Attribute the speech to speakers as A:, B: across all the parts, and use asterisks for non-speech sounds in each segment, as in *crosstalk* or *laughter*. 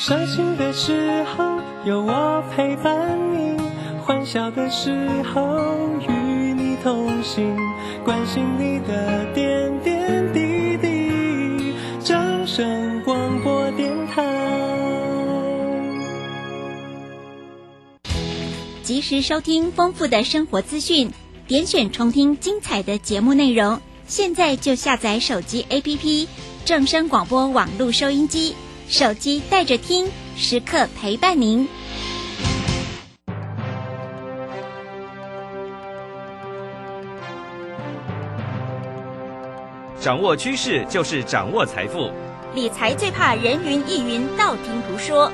A: 伤心的时候有我陪伴你，欢笑的时候与你同行，关心你的点点滴滴。掌声广播电台，
B: 及时收听丰富的生活资讯，点选重听精彩的节目内容。现在就下载手机 APP 正声广播网络收音机，手机带着听，时刻陪伴您。
C: 掌握趋势就是掌握财富，
B: 理财最怕人云亦云、道听途说。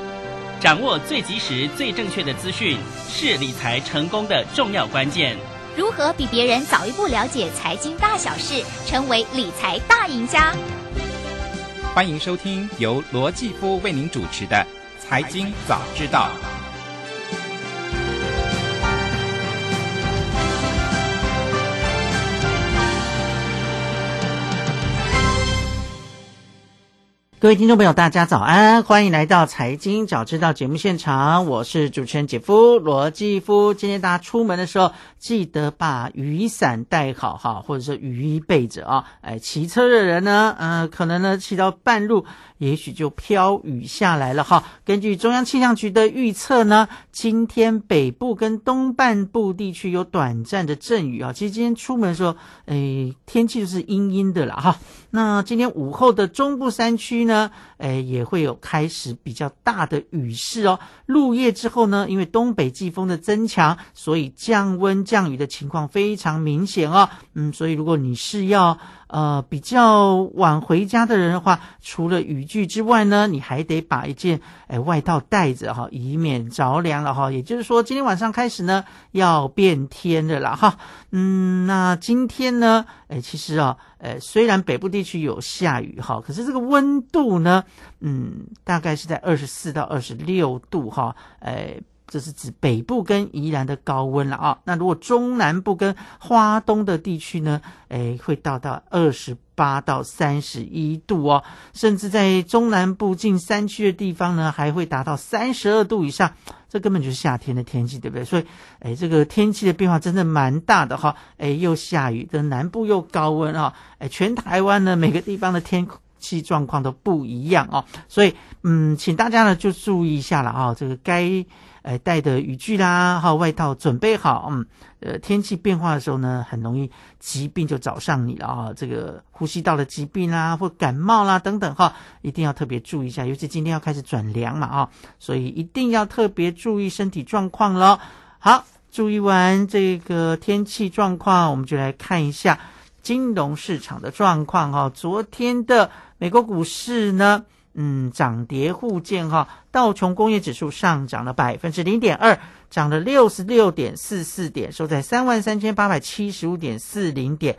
D: 掌握最及时、最正确的资讯，是理财成功的重要关键。
B: 如何比别人早一步了解财经大小事，成为理财大赢家？
E: 欢迎收听由罗继夫为您主持的《财经早知道》。
F: 各位听众朋友，大家早安，欢迎来到财经早知道节目现场，我是主持人杰夫罗继夫。今天大家出门的时候，记得把雨伞带好哈，或者是雨衣备着啊。哎，骑车的人呢，嗯，可能呢骑到半路。也许就飘雨下来了哈。根据中央气象局的预测呢，今天北部跟东半部地区有短暂的阵雨啊。其实今天出门的时候，诶，天气就是阴阴的了哈。那今天午后的中部山区呢，诶，也会有开始比较大的雨势哦。入夜之后呢，因为东北季风的增强，所以降温降雨的情况非常明显哦。嗯，所以如果你是要呃，比较晚回家的人的话，除了雨具之外呢，你还得把一件哎外套带着哈，以免着凉了哈。也就是说，今天晚上开始呢，要变天的了哈。嗯，那今天呢，哎，其实啊，呃，虽然北部地区有下雨哈，可是这个温度呢，嗯，大概是在二十四到二十六度哈，哎。这是指北部跟宜兰的高温了啊。那如果中南部跟花东的地区呢，诶，会到到二十八到三十一度哦，甚至在中南部近山区的地方呢，还会达到三十二度以上。这根本就是夏天的天气，对不对？所以，诶，这个天气的变化真的蛮大的哈。诶，又下雨，的南部又高温啊。诶，全台湾呢，每个地方的天气状况都不一样哦。所以，嗯，请大家呢就注意一下了啊，这个该。哎，带的雨具啦，哈，外套准备好。嗯，呃，天气变化的时候呢，很容易疾病就找上你了啊。这个呼吸道的疾病啦，或感冒啦等等哈，一定要特别注意一下。尤其今天要开始转凉嘛啊，所以一定要特别注意身体状况了。好，注意完这个天气状况，我们就来看一下金融市场的状况哈。昨天的美国股市呢？嗯，涨跌互见哈。道琼工业指数上涨了百分之零点二，涨了六十六点四四点，收在三万三千八百七十五点四零点。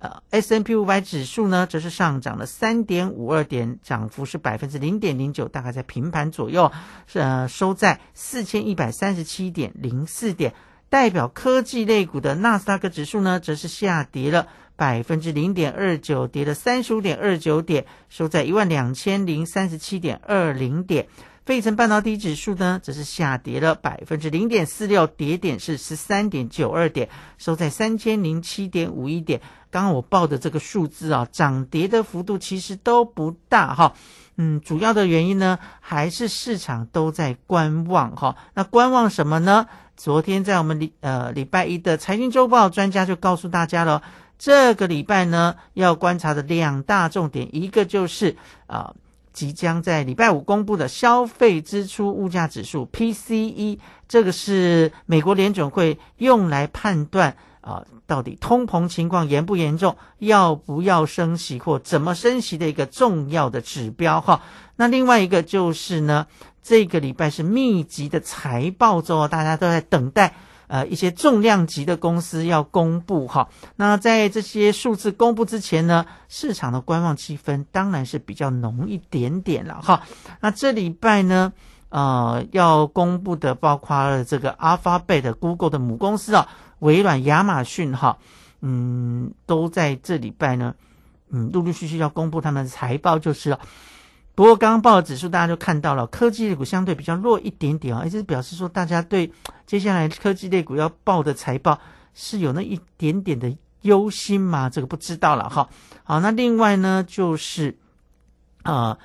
F: 呃，S N P 五百指数呢，则是上涨了三点五二点，涨幅是百分之零点零九，大概在平盘左右，呃收在四千一百三十七点零四点。代表科技类股的纳斯达克指数呢，则是下跌了。百分之零点二九，跌了三十五点二九点，收在一万两千零三十七点二零点。费城半导体指数呢，则是下跌了百分之零点四六，跌点是十三点九二点，收在三千零七点五一点。刚刚我报的这个数字啊，涨跌的幅度其实都不大哈。嗯，主要的原因呢，还是市场都在观望哈。那观望什么呢？昨天在我们礼呃礼拜一的财经周报，专家就告诉大家了。这个礼拜呢，要观察的两大重点，一个就是啊，即将在礼拜五公布的消费支出物价指数 PCE，这个是美国联准会用来判断啊，到底通膨情况严不严重，要不要升息或怎么升息的一个重要的指标哈。那另外一个就是呢，这个礼拜是密集的财报周，大家都在等待。呃，一些重量级的公司要公布哈，那在这些数字公布之前呢，市场的观望气氛当然是比较浓一点点了哈。那这礼拜呢，呃，要公布的包括了这个 Alphabet、Google 的母公司啊，微软、亚马逊哈，嗯，都在这礼拜呢，嗯，陆陆续续要公布他们的财报，就是了。不过刚刚报的指数大家就看到了，科技类股相对比较弱一点点啊，也就是表示说大家对 *tsk* 接下来科技类股要报的财报是有那一点点的忧心嘛？这个不知道了哈。好，那另外呢就是啊，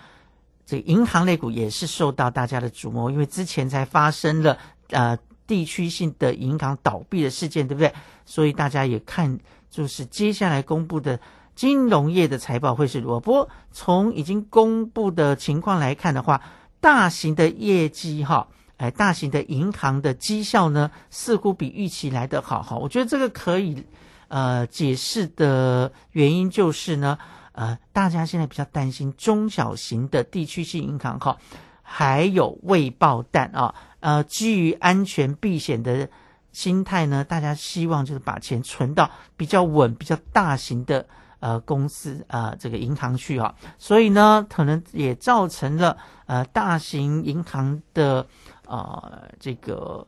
F: 这银行类股也是受到大家的瞩目，因为之前才发生了呃地区性的银行倒闭的事件，对不对？所以大家也看就是接下来公布的。金融业的财报会是如何？不过从已经公布的情况来看的话，大型的业绩哈，哎，大型的银行的绩效呢，似乎比预期来得好哈。我觉得这个可以呃解释的原因就是呢，呃，大家现在比较担心中小型的地区性银行哈，还有未爆弹啊，呃，基于安全避险的心态呢，大家希望就是把钱存到比较稳、比较大型的。呃，公司啊，这个银行去哈，所以呢，可能也造成了呃，大型银行的呃这个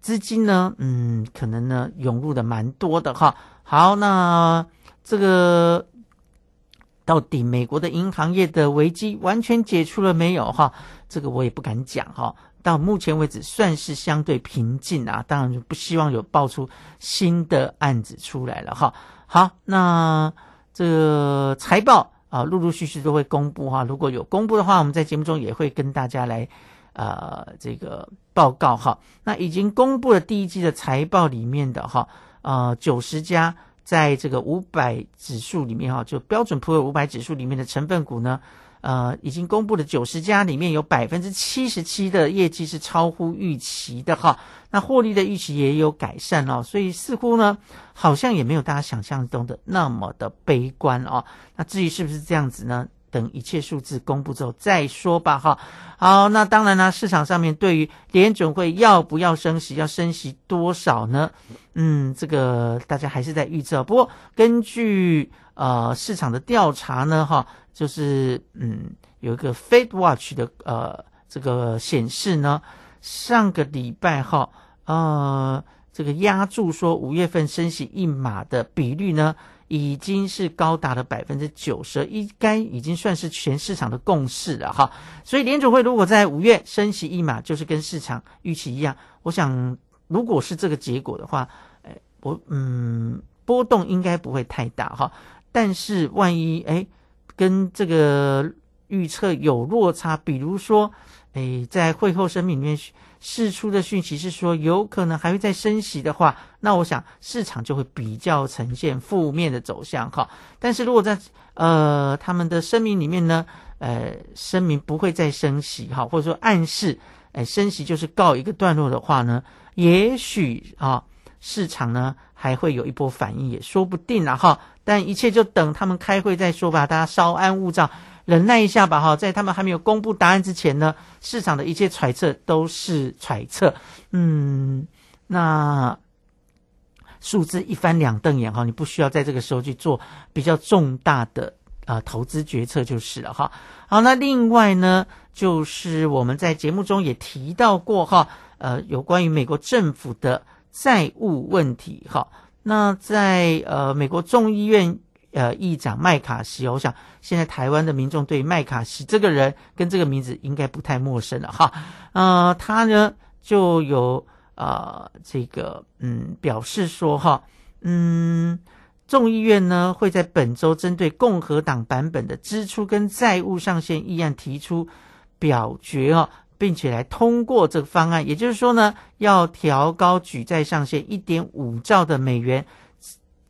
F: 资金呢，嗯，可能呢涌入的蛮多的哈。好，那这个到底美国的银行业的危机完全解除了没有哈？这个我也不敢讲哈。到目前为止算是相对平静啊，当然就不希望有爆出新的案子出来了哈。好，那。这财报啊，陆陆续续都会公布哈。如果有公布的话，我们在节目中也会跟大家来呃这个报告哈。那已经公布了第一季的财报里面的哈，呃九十家在这个五百指数里面哈，就标准普尔五百指数里面的成分股呢。呃，已经公布的九十家里面有百分之七十七的业绩是超乎预期的哈，那获利的预期也有改善哦，所以似乎呢，好像也没有大家想象中的那么的悲观哦。那至于是不是这样子呢？等一切数字公布之后再说吧哈。好，那当然呢，市场上面对于联准会要不要升息，要升息多少呢？嗯，这个大家还是在预测。不过根据呃市场的调查呢，哈。就是嗯，有一个 Fed Watch 的呃这个显示呢，上个礼拜哈呃这个压住说五月份升息一码的比率呢，已经是高达了百分之九十，应该已经算是全市场的共识了哈。所以联储会如果在五月升息一码，就是跟市场预期一样，我想如果是这个结果的话，哎我嗯波动应该不会太大哈。但是万一哎。跟这个预测有落差，比如说，诶，在会后声明里面释出的讯息是说，有可能还会再升息的话，那我想市场就会比较呈现负面的走向哈。但是如果在呃他们的声明里面呢，呃，声明不会再升息哈，或者说暗示，诶，升息就是告一个段落的话呢，也许啊，市场呢还会有一波反应，也说不定了哈。但一切就等他们开会再说吧，大家稍安勿躁，忍耐一下吧哈。在他们还没有公布答案之前呢，市场的一切揣测都是揣测。嗯，那数字一翻两瞪眼哈，你不需要在这个时候去做比较重大的啊投资决策就是了哈。好，那另外呢，就是我们在节目中也提到过哈，呃，有关于美国政府的债务问题哈。那在呃美国众议院呃议长麦卡锡，我想现在台湾的民众对麦卡锡这个人跟这个名字应该不太陌生了哈。呃，他呢就有呃这个嗯表示说哈，嗯众议院呢会在本周针对共和党版本的支出跟债务上限议案提出表决哦。并且来通过这个方案，也就是说呢，要调高举债上限一点五兆的美元，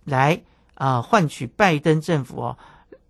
F: 来啊换取拜登政府哦，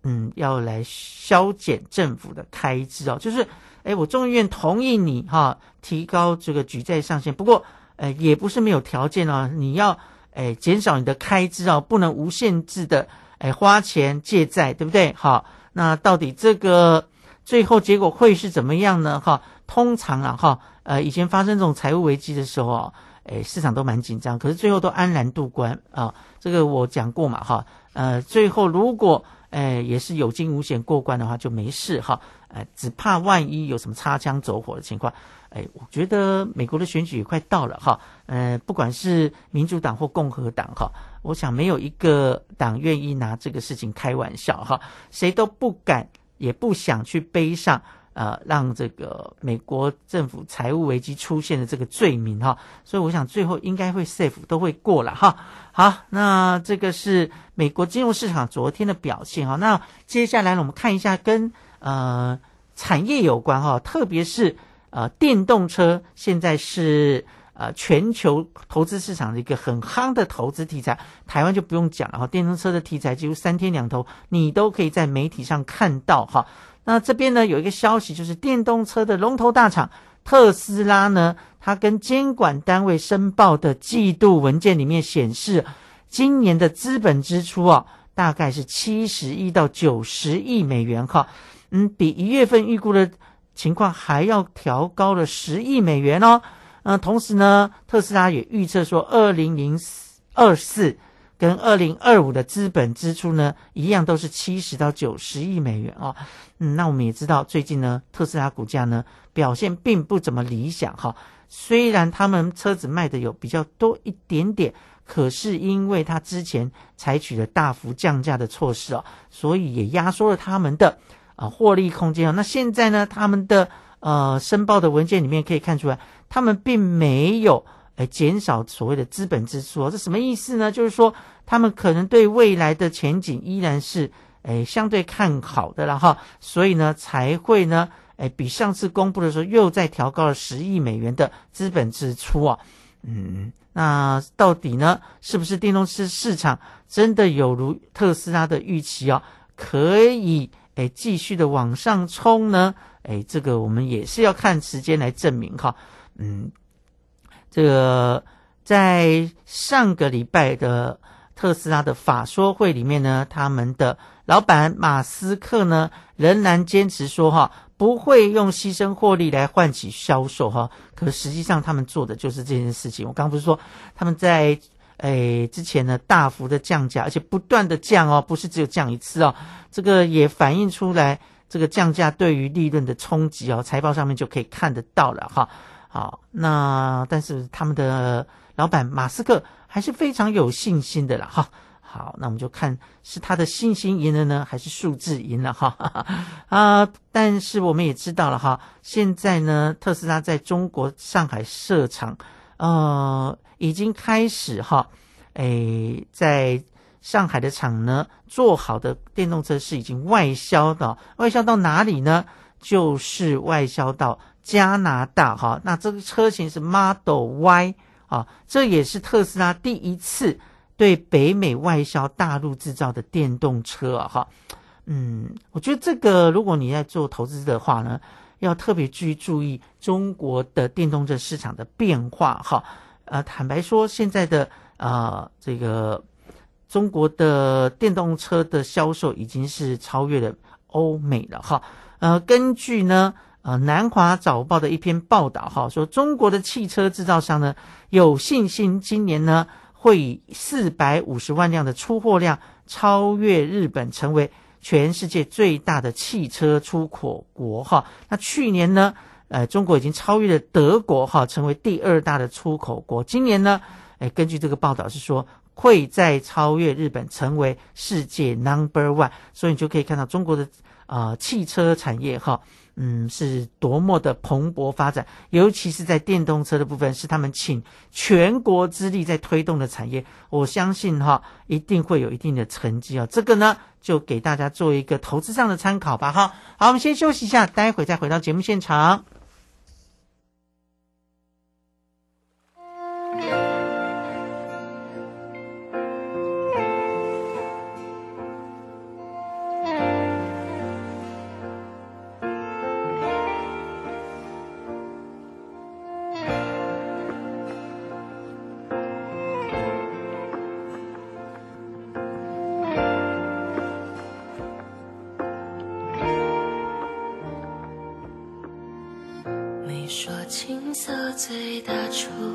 F: 嗯，要来削减政府的开支哦，就是，哎，我众议院同意你哈，提高这个举债上限，不过，呃，也不是没有条件哦，你要，哎，减少你的开支哦，不能无限制的，哎，花钱借债，对不对？好，那到底这个最后结果会是怎么样呢？哈？通常啊，哈，呃，以前发生这种财务危机的时候啊，诶，市场都蛮紧张，可是最后都安然度关啊。这个我讲过嘛，哈，呃，最后如果诶也是有惊无险过关的话，就没事哈。呃，只怕万一有什么擦枪走火的情况，诶，我觉得美国的选举也快到了哈。呃，不管是民主党或共和党哈，我想没有一个党愿意拿这个事情开玩笑哈，谁都不敢。也不想去背上呃让这个美国政府财务危机出现的这个罪名哈，所以我想最后应该会 safe 都会过了哈。好，那这个是美国金融市场昨天的表现哈。那接下来呢，我们看一下跟呃产业有关哈，特别是呃电动车现在是。呃，全球投资市场的一个很夯的投资题材，台湾就不用讲了哈。电动车的题材几乎三天两头，你都可以在媒体上看到哈。那这边呢有一个消息，就是电动车的龙头大厂特斯拉呢，它跟监管单位申报的季度文件里面显示，今年的资本支出啊，大概是七十亿到九十亿美元哈。嗯，比一月份预估的情况还要调高了十亿美元哦。嗯同时呢，特斯拉也预测说，二零零二四跟二零二五的资本支出呢，一样都是七十到九十亿美元哦。嗯，那我们也知道，最近呢，特斯拉股价呢表现并不怎么理想哈。虽然他们车子卖的有比较多一点点，可是因为它之前采取了大幅降价的措施哦，所以也压缩了他们的啊获利空间哦。那现在呢，他们的呃申报的文件里面可以看出来。他们并没有诶减少所谓的资本支出，这什么意思呢？就是说他们可能对未来的前景依然是诶相对看好的了哈，所以呢才会呢诶比上次公布的时候又再调高了十亿美元的资本支出啊，嗯，那到底呢是不是电动车市场真的有如特斯拉的预期啊，可以诶继续的往上冲呢？诶，这个我们也是要看时间来证明哈。嗯，这个在上个礼拜的特斯拉的法说会里面呢，他们的老板马斯克呢仍然坚持说哈，不会用牺牲获利来换取销售哈。可实际上他们做的就是这件事情。我刚不是说他们在诶之前呢大幅的降价，而且不断的降哦，不是只有降一次哦。这个也反映出来这个降价对于利润的冲击哦，财报上面就可以看得到了哈。好，那但是他们的老板马斯克还是非常有信心的了哈。好，那我们就看是他的信心赢了呢，还是数字赢了哈。*laughs* 啊，但是我们也知道了哈，现在呢，特斯拉在中国上海设厂，呃，已经开始哈，诶，在上海的厂呢，做好的电动车是已经外销的，外销到哪里呢？就是外销到。加拿大哈，那这个车型是 Model Y 啊，这也是特斯拉第一次对北美外销大陆制造的电动车啊哈，嗯，我觉得这个如果你在做投资的话呢，要特别去注意中国的电动车市场的变化哈，呃，坦白说，现在的啊这个中国的电动车的销售已经是超越了欧美了哈，呃，根据呢。啊，南华早报的一篇报道哈，说中国的汽车制造商呢有信心今年呢会以四百五十万辆的出货量超越日本，成为全世界最大的汽车出口国哈。那去年呢，呃，中国已经超越了德国哈，成为第二大的出口国。今年呢，哎，根据这个报道是说会再超越日本，成为世界 number one。所以你就可以看到中国的啊汽车产业哈。嗯，是多么的蓬勃发展，尤其是在电动车的部分，是他们请全国之力在推动的产业。我相信哈，一定会有一定的成绩啊。这个呢，就给大家做一个投资上的参考吧。哈，好，我们先休息一下，待会再回到节目现场。
G: 最大
H: 处。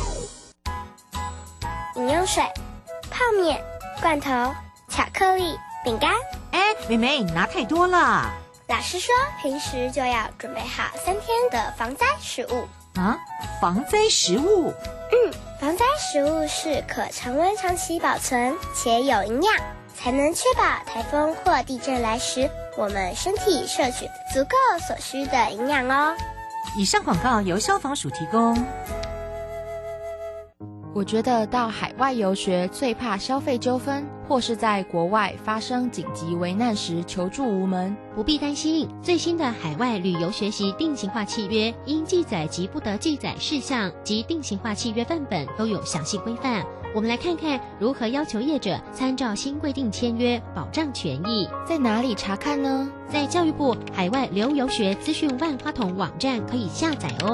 G: 水、泡面、罐头、巧克力、饼干。
I: 哎，妹妹，你拿太多了。
G: 老师说，平时就要准备好三天的防灾食物。
I: 啊，防灾食物？
G: 嗯，防灾食物是可常温长期保存且有营养，才能确保台风或地震来时，我们身体摄取足够所需的营养哦。
I: 以上广告由消防署提供。
J: 我觉得到海外游学最怕消费纠纷，或是在国外发生紧急危难时求助无门。
K: 不必担心，最新的海外旅游学习定型化契约，应记载及不得记载事项及定型化契约范本都有详细规范。我们来看看如何要求业者参照新规定签约，保障权益。
J: 在哪里查看呢？
K: 在教育部海外留游学资讯万花筒网站可以下载哦。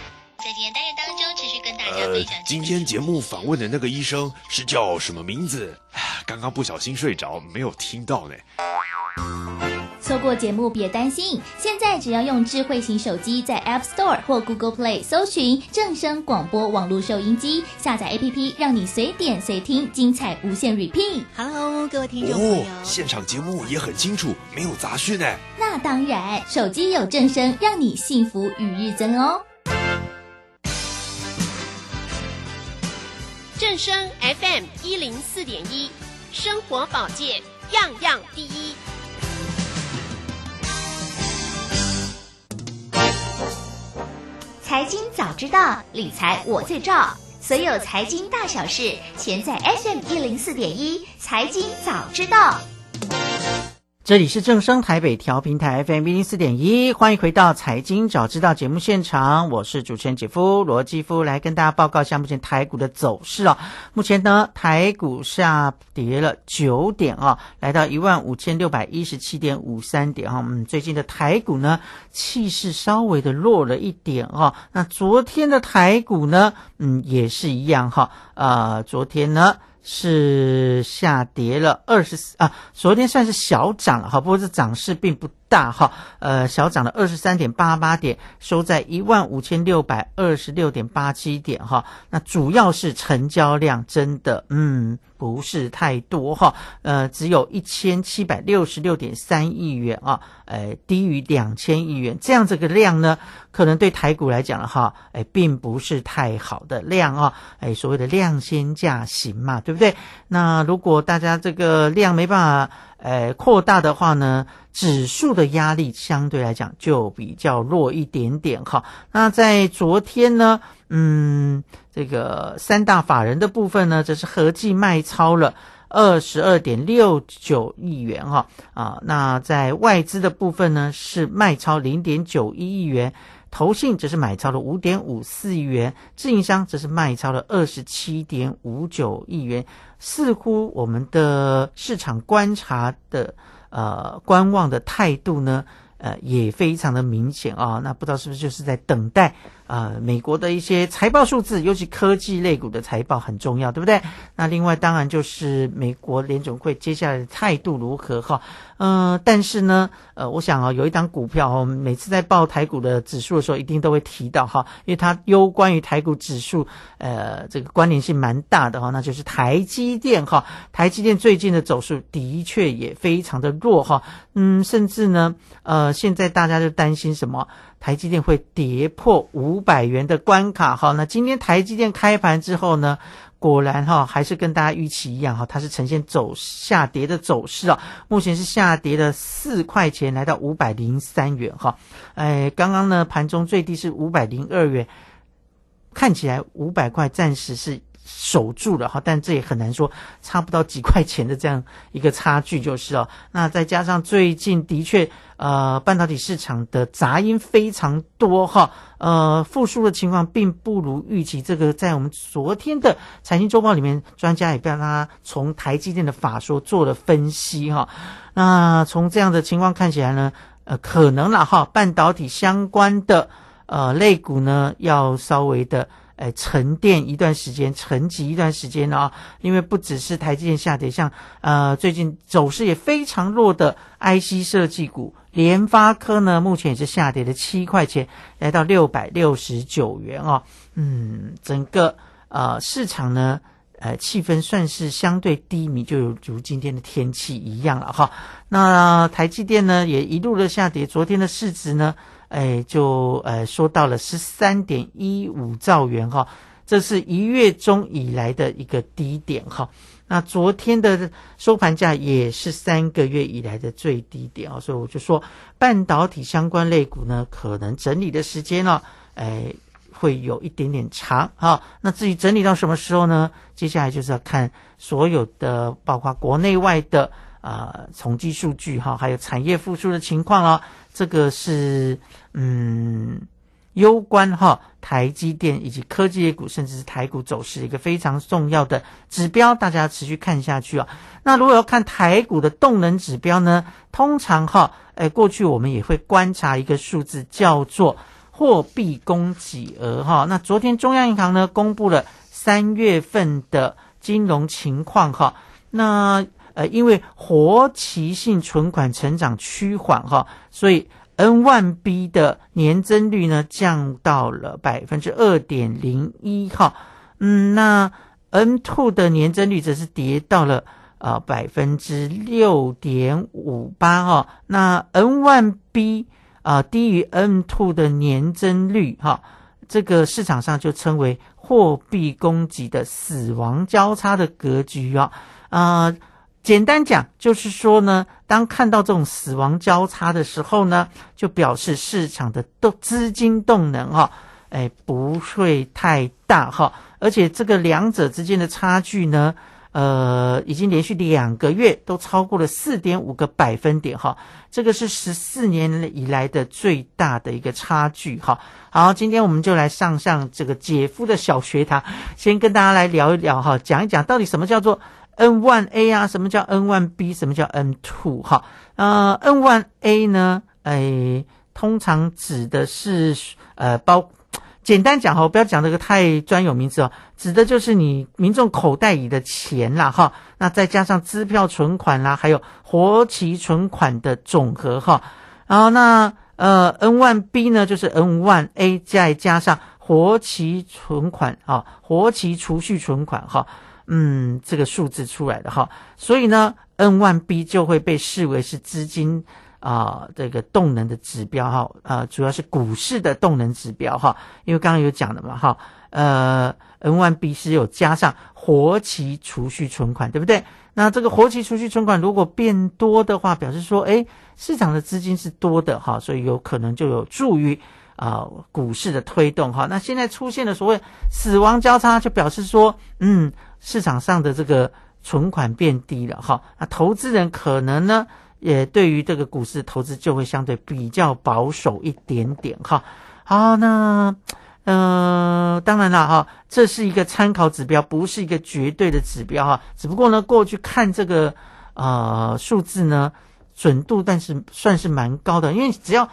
L: 在今天单元当中，持续跟大家分享。
M: 今天节目访问的那个医生是叫什么名字？*sighs* 刚刚不小心睡着，没有听到呢。
H: 错过节目别担心，现在只要用智慧型手机在 App Store 或 Google Play 搜寻正声广播网络收音机，下载 APP，让你随点随听，精彩无限 repeat。
B: Hello，各位听众朋友，
M: 哦，现场节目也很清楚，没有杂讯呢。
H: 那当然，手机有正声，让你幸福与日增哦。
L: 声 FM 一零四点一，生活保健样样第一。
H: 财经早知道，理财我最照。所有财经大小事，全在 FM 一零四点一。财经早知道。
F: 这里是正声台北调频台 FM 一零四点一，欢迎回到财经早知道节目现场，我是主持人姐夫罗继夫，来跟大家报告一下目前台股的走势哦。目前呢，台股下跌了九点啊，来到一万五千六百一十七点五三点哈。嗯，最近的台股呢，气势稍微的弱了一点哦。那昨天的台股呢，嗯，也是一样哈。呃，昨天呢。是下跌了二十啊，昨天算是小涨了哈，不过这涨势并不大哈，呃，小涨了二十三点八八点，收在一万五千六百二十六点八七点哈。那主要是成交量真的嗯不是太多哈，呃，只有一千七百六十六点三亿元啊，呃，低于两千亿元这样这个量呢，可能对台股来讲哈，哎，并不是太好的量啊，哎，所谓的量先价行嘛，对不对？那如果大家这个量没办法呃扩大的话呢，指数的压力相对来讲就比较弱一点点哈。那在昨天呢，嗯，这个三大法人的部分呢，这是合计卖超了二十二点六九亿元哈啊。那在外资的部分呢，是卖超零点九一亿元。投信则是买超了五点五四亿元，自营商则是卖超了二十七点五九亿元。似乎我们的市场观察的呃观望的态度呢，呃也非常的明显啊。那不知道是不是就是在等待呃美国的一些财报数字，尤其科技类股的财报很重要，对不对？那另外当然就是美国联总会接下来的态度如何哈？嗯、但是呢，呃，我想啊、有一档股票哦，每次在报台股的指数的时候，一定都会提到哈，因为它攸关于台股指数，呃，这个关联性蛮大的哈，那就是台积电哈。台积电最近的走势的确也非常的弱哈，嗯，甚至呢，呃，现在大家就担心什么？台积电会跌破五百元的关卡哈。那今天台积电开盘之后呢？果然哈，还是跟大家预期一样哈，它是呈现走下跌的走势啊。目前是下跌了四块钱，来到五百零三元哈。哎，刚刚呢盘中最低是五百零二元，看起来五百块暂时是守住了哈，但这也很难说差不到几块钱的这样一个差距就是哦。那再加上最近的确呃半导体市场的杂音非常多哈，呃复苏的情况并不如预期。这个在我们昨天的财经周报里面，专家也帮他从台积电的法说做了分析哈。那从这样的情况看起来呢，呃可能了哈，半导体相关的呃类股呢要稍微的。哎，沉淀一段时间，沉寂一段时间了啊！因为不只是台积电下跌，像呃最近走势也非常弱的 IC 设计股，联发科呢目前也是下跌了七块钱，来到六百六十九元哦。嗯，整个呃市场呢，呃气氛算是相对低迷，就如今天的天气一样了哈。那台积电呢也一路的下跌，昨天的市值呢？哎，就呃说到了十三点一五兆元哈，这是一月中以来的一个低点哈。那昨天的收盘价也是三个月以来的最低点啊，所以我就说半导体相关类股呢，可能整理的时间呢，哎会有一点点长哈。那至于整理到什么时候呢？接下来就是要看所有的包括国内外的啊统计数据哈，还有产业复苏的情况了。这个是嗯，攸关哈台积电以及科技股，甚至是台股走势一个非常重要的指标，大家要持续看下去啊。那如果要看台股的动能指标呢，通常哈，哎，过去我们也会观察一个数字，叫做货币供给额哈。那昨天中央银行呢公布了三月份的金融情况哈，那呃，因为活期性存款成长趋缓哈，所以。N one B 的年增率呢降到了百分之二点零一哈，嗯，那 N two 的年增率则是跌到了啊百分之六点五八哈，那 N one B 啊低于 N two 的年增率哈，这个市场上就称为货币供给的死亡交叉的格局啊。啊。简单讲，就是说呢，当看到这种死亡交叉的时候呢，就表示市场的动资金动能哈，哎，不会太大哈，而且这个两者之间的差距呢，呃，已经连续两个月都超过了四点五个百分点哈，这个是十四年以来的最大的一个差距哈。好，今天我们就来上上这个姐夫的小学堂，先跟大家来聊一聊哈，讲一讲到底什么叫做。N one A 啊，什么叫 N one B？什么叫 N two？哈，呃，N one A 呢？哎，通常指的是呃，包简单讲哈，不要讲这个太专有名词哦，指的就是你民众口袋里的钱啦，哈，那再加上支票存款啦，还有活期存款的总和哈，然后那呃，N one B 呢，就是 N one A 再加上活期存款啊，活期储蓄存款哈。嗯，这个数字出来的哈，所以呢，N one B 就会被视为是资金啊这个动能的指标哈，啊主要是股市的动能指标哈，因为刚刚有讲的嘛哈，呃，N one B 是有加上活期储蓄存款，对不对？那这个活期储蓄存款如果变多的话，表示说，哎，市场的资金是多的哈，所以有可能就有助于啊股市的推动哈。那现在出现了所谓死亡交叉，就表示说，嗯。市场上的这个存款变低了哈，那投资人可能呢，也对于这个股市投资就会相对比较保守一点点哈。好，那呃，当然了哈，这是一个参考指标，不是一个绝对的指标哈。只不过呢，过去看这个呃数字呢，准度但是算是蛮高的，因为只要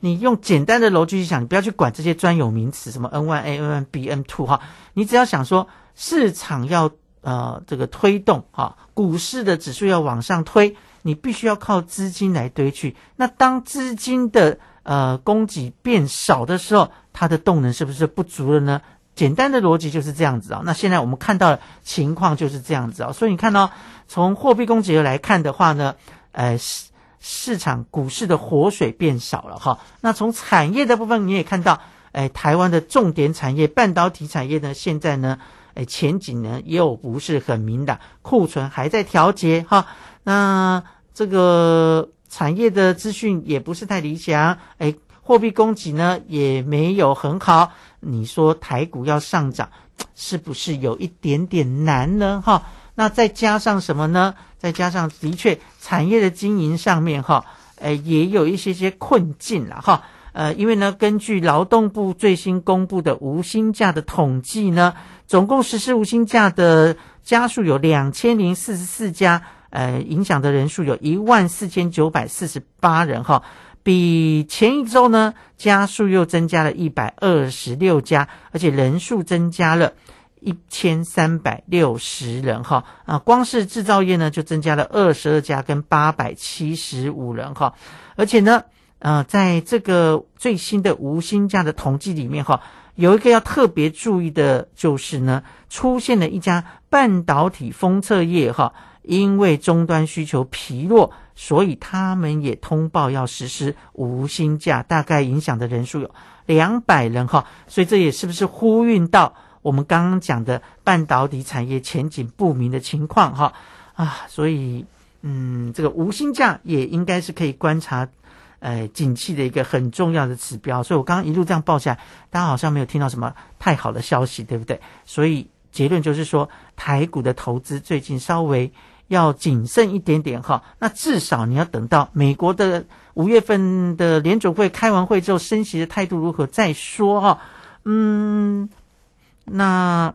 F: 你用简单的逻辑去想，你不要去管这些专有名词，什么 N one A、N one B、N two 哈，你只要想说市场要呃这个推动哈，股市的指数要往上推，你必须要靠资金来堆去。那当资金的呃供给变少的时候，它的动能是不是不足了呢？简单的逻辑就是这样子啊。那现在我们看到的情况就是这样子啊。所以你看到从货币供给来看的话呢，呃市场股市的活水变少了哈。那从产业的部分你也看到，哎，台湾的重点产业半导体产业呢，现在呢，哎前景呢又不是很明朗，库存还在调节哈。那这个产业的资讯也不是太理想，哎，货币供给呢也没有很好。你说台股要上涨，是不是有一点点难呢？哈，那再加上什么呢？再加上的确产业的经营上面哈，呃，也有一些些困境了哈。呃，因为呢，根据劳动部最新公布的无薪假的统计呢，总共实施无薪假的家数有两千零四十四家，呃，影响的人数有一万四千九百四十八人哈。比前一周呢，家数又增加了一百二十六家，而且人数增加了一千三百六十人哈啊，光是制造业呢就增加了二十二家跟八百七十五人哈，而且呢，呃，在这个最新的无薪假的统计里面哈，有一个要特别注意的就是呢，出现了一家半导体封测业哈，因为终端需求疲弱。所以他们也通报要实施无薪假，大概影响的人数有两百人哈。所以这也是不是呼应到我们刚刚讲的半导体产业前景不明的情况哈啊？所以嗯，这个无薪假也应该是可以观察，呃，景气的一个很重要的指标。所以我刚刚一路这样报下来，大家好像没有听到什么太好的消息，对不对？所以结论就是说，台股的投资最近稍微。要谨慎一点点哈，那至少你要等到美国的五月份的联准会开完会之后，升息的态度如何再说哈。嗯，那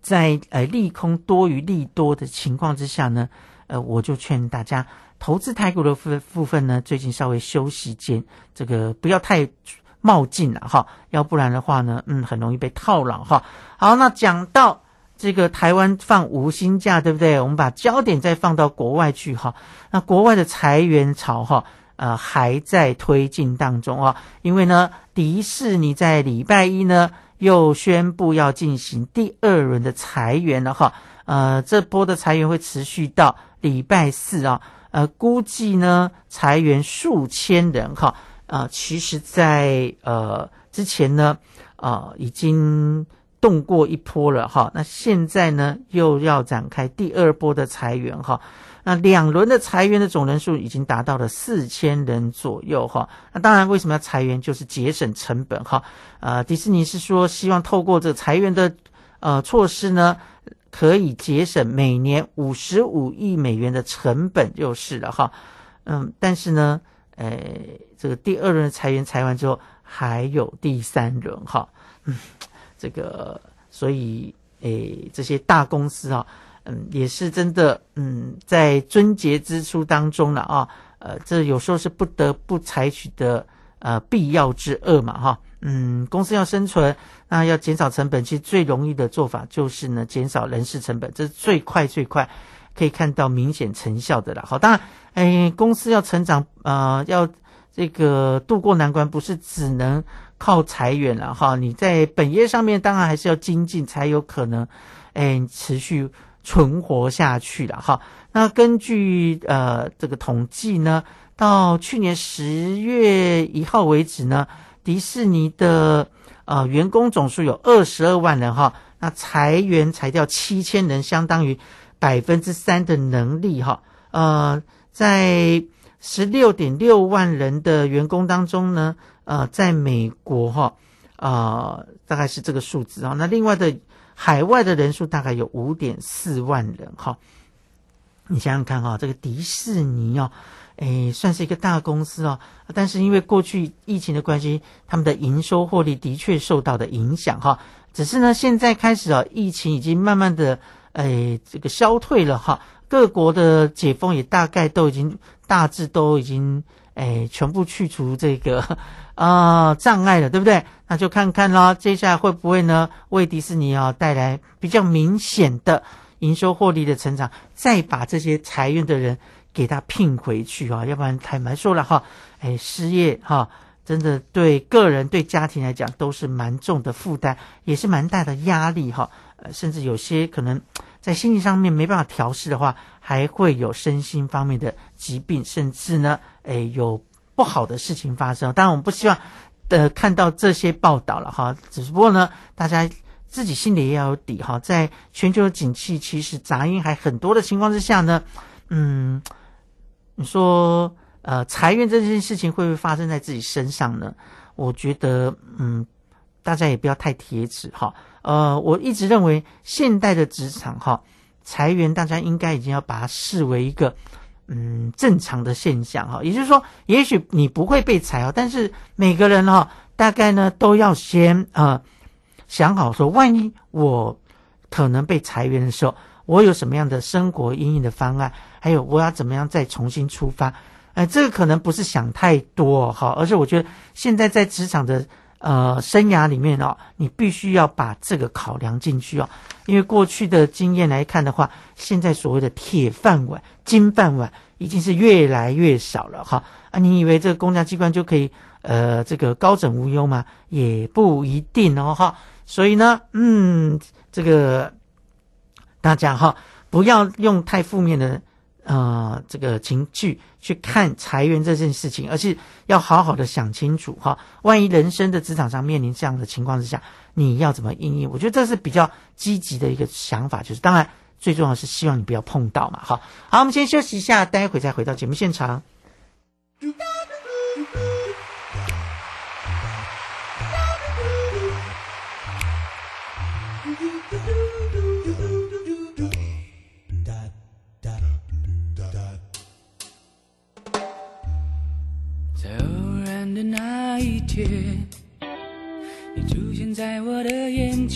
F: 在呃利空多于利多的情况之下呢，呃，我就劝大家投资台股的部部分呢，最近稍微休息间，这个不要太冒进了哈，要不然的话呢，嗯，很容易被套牢哈。好，那讲到。这个台湾放无薪假，对不对？我们把焦点再放到国外去哈。那国外的裁员潮哈，呃，还在推进当中啊。因为呢，迪士尼在礼拜一呢又宣布要进行第二轮的裁员了哈。呃，这波的裁员会持续到礼拜四啊。呃，估计呢裁员数千人哈。啊，其实，在呃之前呢，啊已经。动过一波了哈，那现在呢又要展开第二波的裁员哈，那两轮的裁员的总人数已经达到了四千人左右哈。那当然为什么要裁员，就是节省成本哈。呃，迪士尼是说希望透过这个裁员的呃措施呢，可以节省每年五十五亿美元的成本就是了哈。嗯，但是呢，呃，这个第二轮裁员裁完之后，还有第三轮哈。嗯。这个，所以诶，这些大公司啊，嗯，也是真的，嗯，在遵节支出当中了啊，呃，这有时候是不得不采取的呃必要之恶嘛，哈，嗯，公司要生存，那要减少成本，其实最容易的做法就是呢，减少人事成本，这是最快最快可以看到明显成效的了。好，当然，哎，公司要成长，呃，要这个渡过难关，不是只能。靠裁员了哈，你在本业上面当然还是要精进，才有可能，哎，持续存活下去了哈。那根据呃这个统计呢，到去年十月一号为止呢，迪士尼的呃员工总数有二十二万人哈，那裁员裁掉七千人，相当于百分之三的能力哈。呃，在十六点六万人的员工当中呢。呃，在美国哈，啊，大概是这个数字啊。那另外的海外的人数大概有五点四万人哈。你想想看哈，这个迪士尼哦，诶，算是一个大公司哦，但是因为过去疫情的关系，他们的营收获利的确受到的影响哈。只是呢，现在开始啊，疫情已经慢慢的诶这个消退了哈，各国的解封也大概都已经大致都已经。哎，全部去除这个啊、*laughs* 障碍了，对不对？那就看看啦，接下来会不会呢，为迪士尼啊带来比较明显的营收获利的成长，再把这些裁员的人给他聘回去啊，要不然坦白说了哈，哎，失业哈。真的对个人、对家庭来讲都是蛮重的负担，也是蛮大的压力哈。呃，甚至有些可能在心理上面没办法调试的话，还会有身心方面的疾病，甚至呢，诶，有不好的事情发生。当然，我们不希望呃看到这些报道了哈。只不过呢，大家自己心里也要有底哈。在全球的景气其实杂音还很多的情况之下呢，嗯，你说。呃，裁员这件事情会不会发生在自己身上呢？我觉得，嗯，大家也不要太铁齿哈。呃，我一直认为现代的职场哈，裁员大家应该已经要把它视为一个嗯正常的现象哈。也就是说，也许你不会被裁哦，但是每个人哈，大概呢都要先呃想好说，万一我可能被裁员的时候，我有什么样的生活阴影的方案，还有我要怎么样再重新出发。哎，这个可能不是想太多哈，而是我觉得现在在职场的呃生涯里面哦，你必须要把这个考量进去哦。因为过去的经验来看的话，现在所谓的铁饭碗、金饭碗已经是越来越少了哈。啊，你以为这个公家机关就可以呃这个高枕无忧吗？也不一定哦哈。所以呢，嗯，这个大家哈不要用太负面的。呃，这个情绪去看裁员这件事情，而是要好好的想清楚哈。万一人生的职场上面临这样的情况之下，你要怎么应对？我觉得这是比较积极的一个想法。就是当然，最重要是希望你不要碰到嘛。好，好，我们先休息一下，待会再回到节目现场。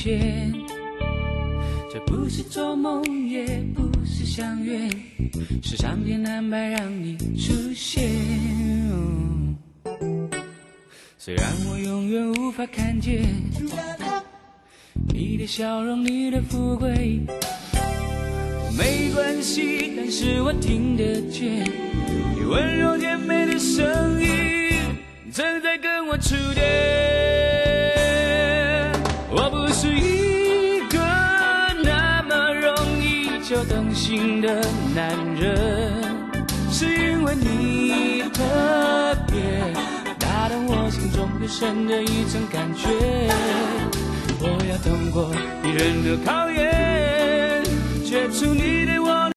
N: 前，这不是做梦，也不是相约，是上天安排让你出现。虽然我永远无法看见你的笑容，你的富贵，没关系，但是我听得见你温柔甜美的声音。正在跟我触电，的男人，是因为你特别打动我心中最深的一层感觉。我要通过别人的考验，决出你对我。